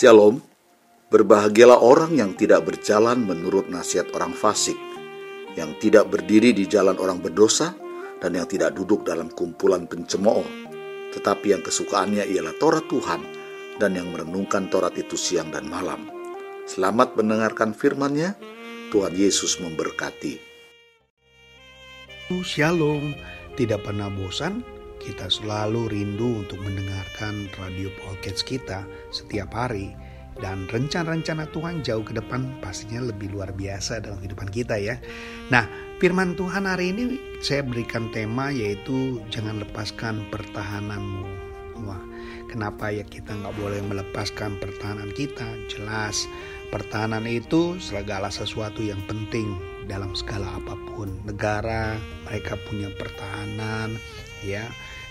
Shalom, berbahagialah orang yang tidak berjalan menurut nasihat orang fasik, yang tidak berdiri di jalan orang berdosa, dan yang tidak duduk dalam kumpulan pencemooh, tetapi yang kesukaannya ialah Taurat Tuhan, dan yang merenungkan Taurat itu siang dan malam. Selamat mendengarkan firman-Nya, Tuhan Yesus memberkati. Shalom, tidak pernah bosan? Kita selalu rindu untuk mendengarkan radio podcast kita setiap hari dan rencana-rencana Tuhan jauh ke depan pastinya lebih luar biasa dalam kehidupan kita ya. Nah, firman Tuhan hari ini saya berikan tema yaitu jangan lepaskan pertahananmu. Wah, kenapa ya kita nggak boleh melepaskan pertahanan kita? Jelas, pertahanan itu segala sesuatu yang penting dalam segala apa pun negara mereka punya pertahanan ya.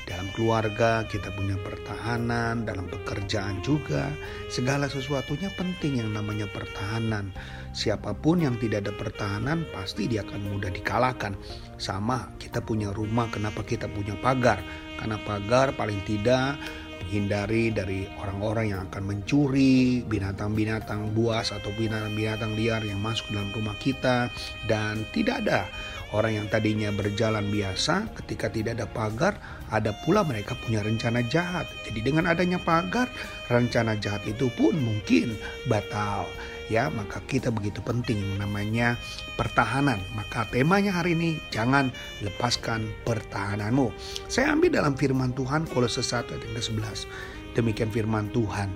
Dalam keluarga kita punya pertahanan dalam pekerjaan juga segala sesuatunya penting yang namanya pertahanan. Siapa pun yang tidak ada pertahanan pasti dia akan mudah dikalahkan. Sama kita punya rumah kenapa kita punya pagar? Karena pagar paling tidak menghindari dari orang-orang yang akan mencuri binatang-binatang buas atau binatang-binatang liar yang masuk dalam rumah kita. Dan tidak ada orang yang tadinya berjalan biasa ketika tidak ada pagar ada pula mereka punya rencana jahat. Jadi dengan adanya pagar rencana jahat itu pun mungkin batal. Ya maka kita begitu penting namanya pertahanan. Maka temanya hari ini jangan lepaskan pertahananmu. Saya ambil dalam firman Tuhan Kolose 1 ayat ke-11 demikian firman Tuhan.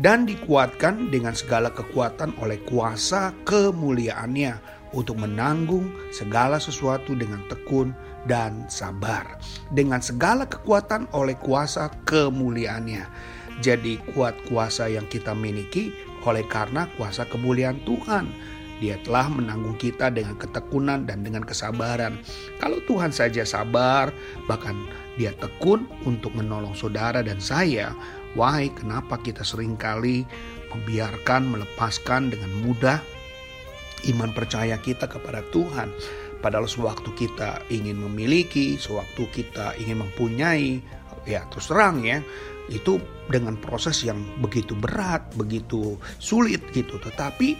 Dan dikuatkan dengan segala kekuatan oleh kuasa kemuliaannya untuk menanggung segala sesuatu dengan tekun dan sabar dengan segala kekuatan oleh kuasa kemuliaannya jadi kuat kuasa yang kita miliki oleh karena kuasa kemuliaan Tuhan. Dia telah menanggung kita dengan ketekunan dan dengan kesabaran. Kalau Tuhan saja sabar, bahkan dia tekun untuk menolong saudara dan saya, wahai kenapa kita sering kali membiarkan, melepaskan dengan mudah iman percaya kita kepada Tuhan. Padahal sewaktu kita ingin memiliki, sewaktu kita ingin mempunyai, ya terus terang ya, itu dengan proses yang begitu berat, begitu sulit gitu. Tetapi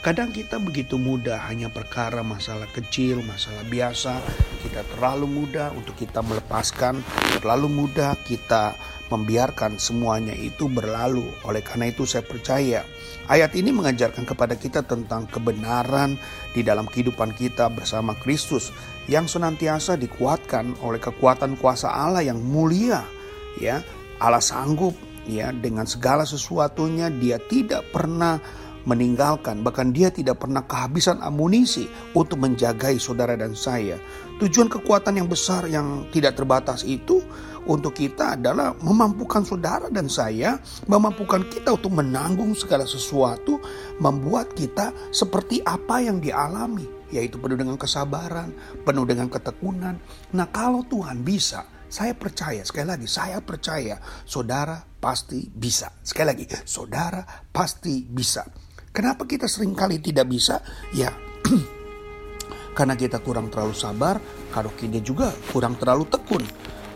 kadang kita begitu mudah hanya perkara masalah kecil, masalah biasa, kita terlalu mudah untuk kita melepaskan, terlalu mudah kita membiarkan semuanya itu berlalu. Oleh karena itu saya percaya ayat ini mengajarkan kepada kita tentang kebenaran di dalam kehidupan kita bersama Kristus yang senantiasa dikuatkan oleh kekuatan kuasa Allah yang mulia ya Allah sanggup ya dengan segala sesuatunya dia tidak pernah meninggalkan bahkan dia tidak pernah kehabisan amunisi untuk menjagai saudara dan saya. Tujuan kekuatan yang besar yang tidak terbatas itu untuk kita adalah memampukan saudara dan saya, memampukan kita untuk menanggung segala sesuatu, membuat kita seperti apa yang dialami, yaitu penuh dengan kesabaran, penuh dengan ketekunan. Nah, kalau Tuhan bisa, saya percaya, sekali lagi, saya percaya saudara pasti bisa. Sekali lagi, saudara pasti bisa. Kenapa kita sering kali tidak bisa? Ya, karena kita kurang terlalu sabar, kalau kita juga kurang terlalu tekun.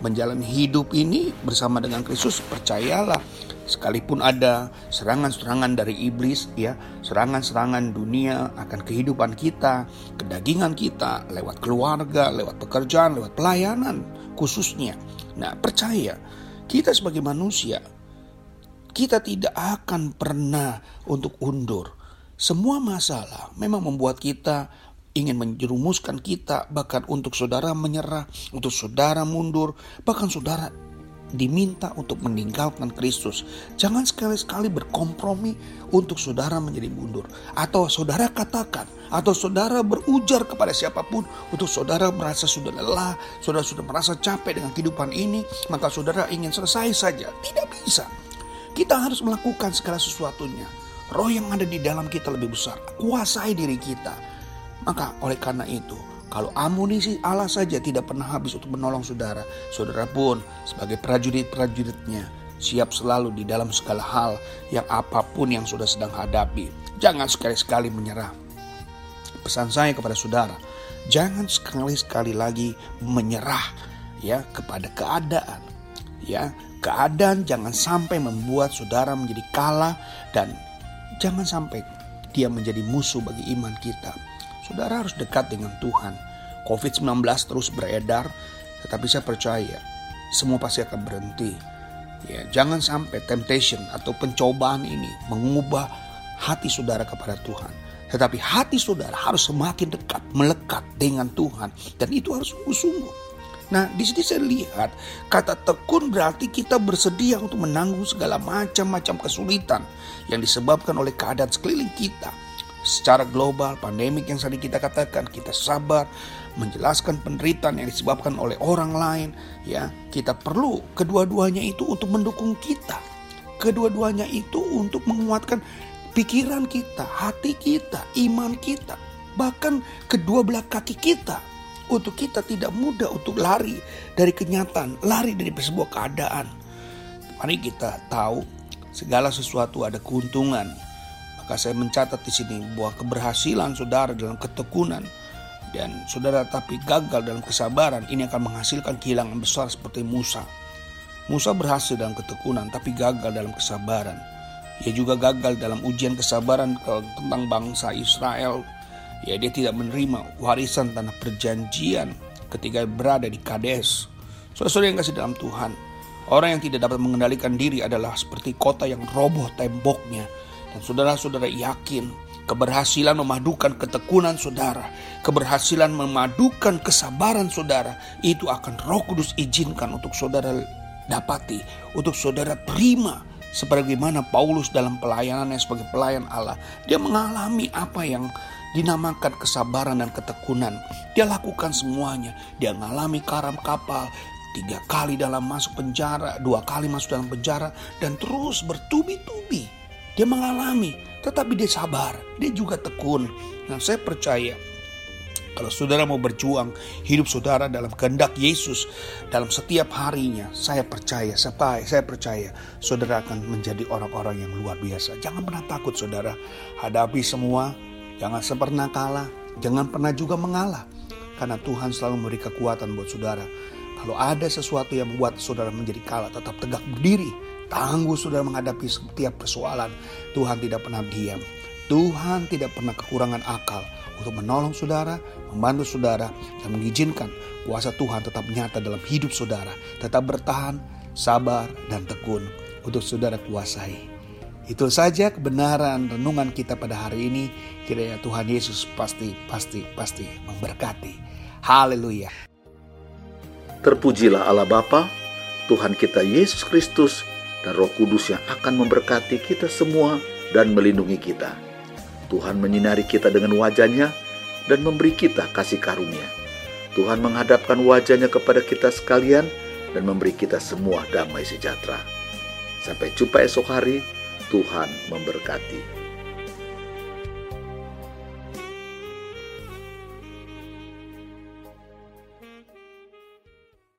Menjalani hidup ini bersama dengan Kristus, percayalah sekalipun ada serangan-serangan dari iblis ya serangan-serangan dunia akan kehidupan kita kedagingan kita lewat keluarga lewat pekerjaan lewat pelayanan khususnya. Nah, percaya kita sebagai manusia kita tidak akan pernah untuk undur. Semua masalah memang membuat kita ingin menjerumuskan kita bahkan untuk saudara menyerah, untuk saudara mundur, bahkan saudara diminta untuk meninggalkan Kristus. Jangan sekali-sekali berkompromi untuk saudara menjadi mundur. Atau saudara katakan, atau saudara berujar kepada siapa pun untuk saudara merasa sudah lelah, saudara sudah merasa capek dengan kehidupan ini, maka saudara ingin selesai saja. Tidak bisa. Kita harus melakukan segala sesuatunya. Roh yang ada di dalam kita lebih besar. Kuasai diri kita. Maka oleh karena itu, kalau amunisi Allah saja tidak pernah habis untuk menolong saudara, saudara pun sebagai prajurit-prajuritnya siap selalu di dalam segala hal yang apa pun yang sudah sedang hadapi. Jangan sekali-sekali menyerah. Pesan saya kepada saudara, jangan sekali-sekali lagi menyerah ya kepada keadaan. Ya, keadaan jangan sampai membuat saudara menjadi kalah dan jangan sampai dia menjadi musuh bagi iman kita. Saudara harus dekat dengan Tuhan. COVID-19 terus beredar, tetapi saya percaya semua pasti akan berhenti. Ya, jangan sampai temptation atau pencobaan ini mengubah hati saudara kepada Tuhan. Tetapi hati saudara harus semakin dekat, melekat dengan Tuhan. Dan itu harus sungguh-sungguh. Nah, di sini saya lihat kata tekun berarti kita bersedia untuk menanggung segala macam-macam kesulitan yang disebabkan oleh keadaan sekeliling kita. Secara global, pandemik yang tadi kita katakan, kita sabar menjelaskan penderitaan yang disebabkan oleh orang lain, ya. Kita perlu kedua-duanya itu untuk mendukung kita. Kedua-duanya itu untuk menguatkan pikiran kita, hati kita, iman kita, bahkan kedua belah kaki kita untuk kita tidak mudah untuk lari dari kenyataan, lari dari sebuah keadaan. Mari kita tahu segala sesuatu ada keuntungan. Maka saya mencatat di sini bahwa keberhasilan saudara dalam ketekunan dan saudara tapi gagal dalam kesabaran ini akan menghasilkan kehilangan besar seperti Musa. Musa berhasil dalam ketekunan tapi gagal dalam kesabaran. Ia juga gagal dalam ujian kesabaran tentang bangsa Israel ya dia tidak menerima warisan tanah perjanjian ketika berada di Kades. Saudara-saudara yang kasih dalam Tuhan, orang yang tidak dapat mengendalikan diri adalah seperti kota yang roboh temboknya. Dan saudara-saudara yakin keberhasilan memadukan ketekunan saudara, keberhasilan memadukan kesabaran saudara, itu akan roh kudus izinkan untuk saudara dapati, untuk saudara terima sebagaimana Paulus dalam pelayanannya sebagai pelayan Allah. Dia mengalami apa yang dinamakan kesabaran dan ketekunan. Dia lakukan semuanya. Dia mengalami karam kapal, tiga kali dalam masuk penjara, dua kali masuk dalam penjara, dan terus bertubi-tubi. Dia mengalami, tetapi dia sabar, dia juga tekun. Nah saya percaya kalau saudara mau berjuang hidup saudara dalam kehendak Yesus dalam setiap harinya, saya percaya, saya, saya percaya saudara akan menjadi orang-orang yang luar biasa. Jangan pernah takut saudara, hadapi semua Jangan pernah kalah, jangan pernah juga mengalah. Karena Tuhan selalu memberi kekuatan buat saudara. Kalau ada sesuatu yang membuat saudara menjadi kalah, tetap tegak berdiri. Tangguh saudara menghadapi setiap persoalan. Tuhan tidak pernah diam. Tuhan tidak pernah kekurangan akal untuk menolong saudara, membantu saudara, dan mengizinkan kuasa Tuhan tetap nyata dalam hidup saudara. Tetap bertahan, sabar, dan tekun untuk saudara kuasai. Itu saja kebenaran renungan kita pada hari ini. Kiranya Tuhan Yesus pasti, pasti, pasti memberkati. Haleluya. Terpujilah Allah Bapa, Tuhan kita Yesus Kristus, dan Roh Kudus yang akan memberkati kita semua dan melindungi kita. Tuhan menyinari kita dengan wajahnya dan memberi kita kasih karunia. Tuhan menghadapkan wajahnya kepada kita sekalian dan memberi kita semua damai sejahtera. Sampai jumpa esok hari. Tuhan memberkati.